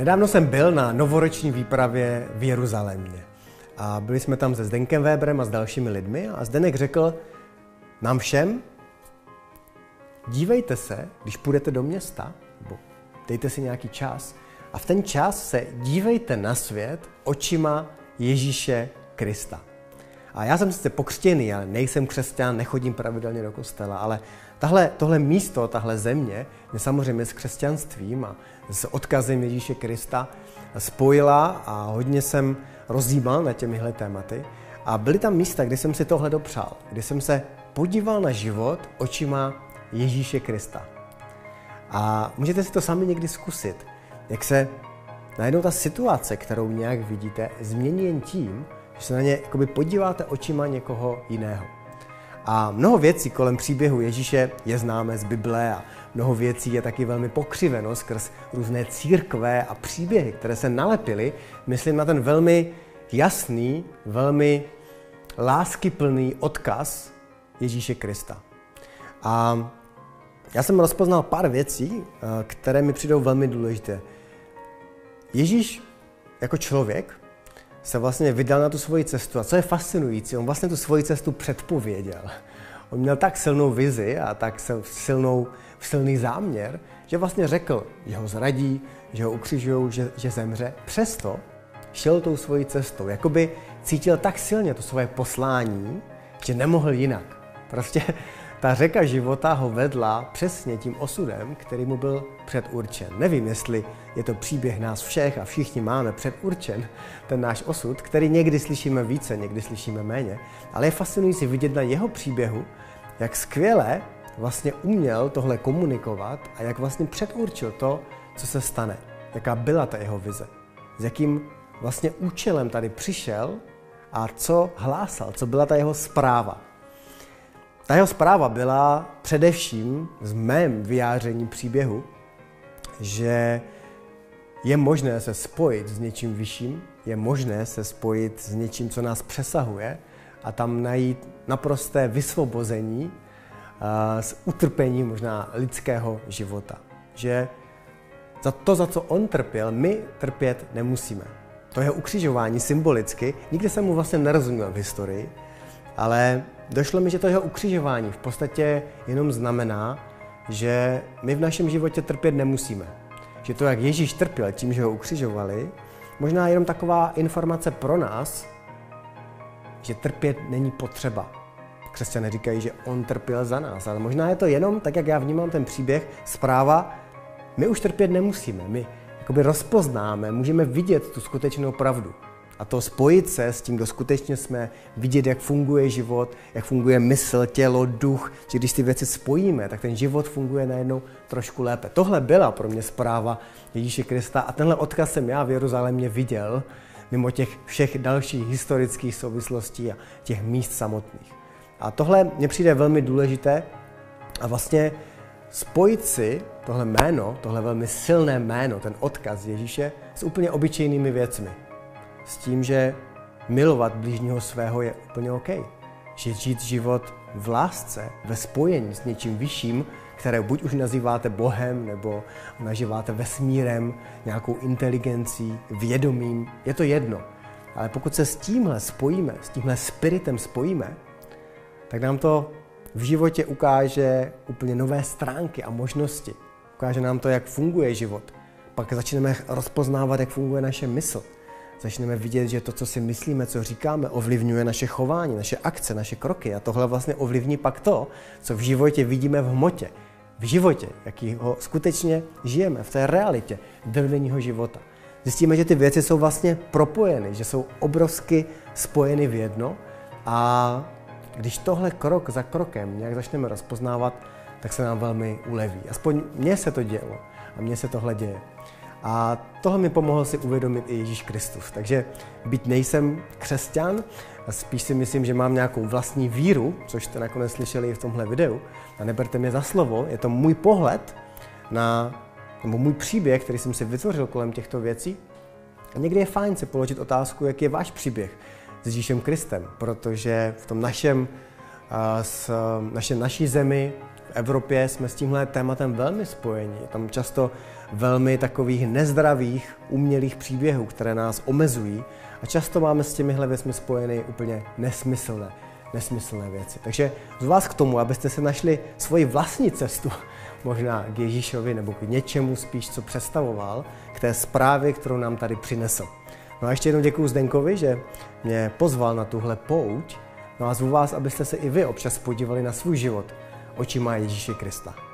Nedávno jsem byl na novoroční výpravě v Jeruzalémě. A byli jsme tam se Zdenkem Weberem a s dalšími lidmi a Zdenek řekl nám všem, dívejte se, když půjdete do města, nebo dejte si nějaký čas, a v ten čas se dívejte na svět očima Ježíše Krista. A já jsem sice pokřtěný, ale nejsem křesťan, nechodím pravidelně do kostela, ale tahle, tohle místo, tahle země mě samozřejmě s křesťanstvím a s odkazem Ježíše Krista spojila a hodně jsem rozjímal na těmihle tématy. A byly tam místa, kde jsem si tohle dopřál, kde jsem se podíval na život očima Ježíše Krista. A můžete si to sami někdy zkusit, jak se najednou ta situace, kterou nějak vidíte, změní jen tím, že se na ně jakoby podíváte očima někoho jiného. A mnoho věcí kolem příběhu Ježíše je známé z Bible a mnoho věcí je taky velmi pokřiveno skrz různé církve a příběhy, které se nalepily, myslím na ten velmi jasný, velmi láskyplný odkaz Ježíše Krista. A já jsem rozpoznal pár věcí, eh, které mi přijdou velmi důležité. Ježíš jako člověk se vlastně vydal na tu svoji cestu. A co je fascinující, on vlastně tu svoji cestu předpověděl. On měl tak silnou vizi a tak silnou, silný záměr, že vlastně řekl, že ho zradí, že ho ukřižují, že, že zemře. Přesto šel tou svojí cestou. Jakoby cítil tak silně to svoje poslání, že nemohl jinak. Prostě ta řeka života ho vedla přesně tím osudem, který mu byl předurčen. Nevím, jestli je to příběh nás všech a všichni máme předurčen ten náš osud, který někdy slyšíme více, někdy slyšíme méně, ale je fascinující vidět na jeho příběhu, jak skvěle vlastně uměl tohle komunikovat a jak vlastně předurčil to, co se stane. Jaká byla ta jeho vize. S jakým vlastně účelem tady přišel a co hlásal, co byla ta jeho zpráva. Ta jeho zpráva byla především z mém vyjáření příběhu, že je možné se spojit s něčím vyšším, je možné se spojit s něčím, co nás přesahuje a tam najít naprosté vysvobození z utrpení možná lidského života. Že za to, za co on trpěl, my trpět nemusíme. To jeho ukřižování symbolicky, nikdy jsem mu vlastně nerozuměl v historii, ale došlo mi, že to jeho ukřižování v podstatě jenom znamená, že my v našem životě trpět nemusíme. Že to, jak Ježíš trpěl tím, že ho ukřižovali, možná jenom taková informace pro nás, že trpět není potřeba. Křesťané říkají, že on trpěl za nás, ale možná je to jenom, tak jak já vnímám ten příběh, zpráva, my už trpět nemusíme, my jakoby rozpoznáme, můžeme vidět tu skutečnou pravdu. A to spojit se s tím, kdo skutečně jsme, vidět, jak funguje život, jak funguje mysl, tělo, duch, že když ty věci spojíme, tak ten život funguje najednou trošku lépe. Tohle byla pro mě zpráva Ježíše Krista a tenhle odkaz jsem já v Jeruzalémě viděl, mimo těch všech dalších historických souvislostí a těch míst samotných. A tohle mně přijde velmi důležité a vlastně spojit si tohle jméno, tohle velmi silné jméno, ten odkaz Ježíše s úplně obyčejnými věcmi s tím, že milovat blížního svého je úplně OK. Že žít život v lásce, ve spojení s něčím vyšším, které buď už nazýváte Bohem, nebo nazýváte vesmírem, nějakou inteligencí, vědomím, je to jedno. Ale pokud se s tímhle spojíme, s tímhle spiritem spojíme, tak nám to v životě ukáže úplně nové stránky a možnosti. Ukáže nám to, jak funguje život. Pak začneme rozpoznávat, jak funguje naše mysl začneme vidět, že to, co si myslíme, co říkáme, ovlivňuje naše chování, naše akce, naše kroky. A tohle vlastně ovlivní pak to, co v životě vidíme v hmotě. V životě, jaký ho skutečně žijeme, v té realitě denního života. Zjistíme, že ty věci jsou vlastně propojeny, že jsou obrovsky spojeny v jedno a když tohle krok za krokem nějak začneme rozpoznávat, tak se nám velmi uleví. Aspoň mně se to dělo a mně se tohle děje. A tohle mi pomohl si uvědomit i Ježíš Kristus. Takže byť nejsem křesťan, spíš si myslím, že mám nějakou vlastní víru, což jste nakonec slyšeli i v tomhle videu. A neberte mě za slovo, je to můj pohled na, nebo můj příběh, který jsem si vytvořil kolem těchto věcí. A někdy je fajn si položit otázku, jaký je váš příběh s Ježíšem Kristem, protože v tom našem, s našem naší zemi, v Evropě jsme s tímhle tématem velmi spojeni. Je tam často velmi takových nezdravých, umělých příběhů, které nás omezují a často máme s těmihle věcmi spojeny úplně nesmyslné, nesmyslné věci. Takže z vás k tomu, abyste si našli svoji vlastní cestu, možná k Ježíšovi nebo k něčemu spíš, co představoval, k té zprávě, kterou nám tady přinesl. No a ještě jednou děkuji Zdenkovi, že mě pozval na tuhle pouť. No a zvu vás, abyste se i vy občas podívali na svůj život očima Ježíše Krista.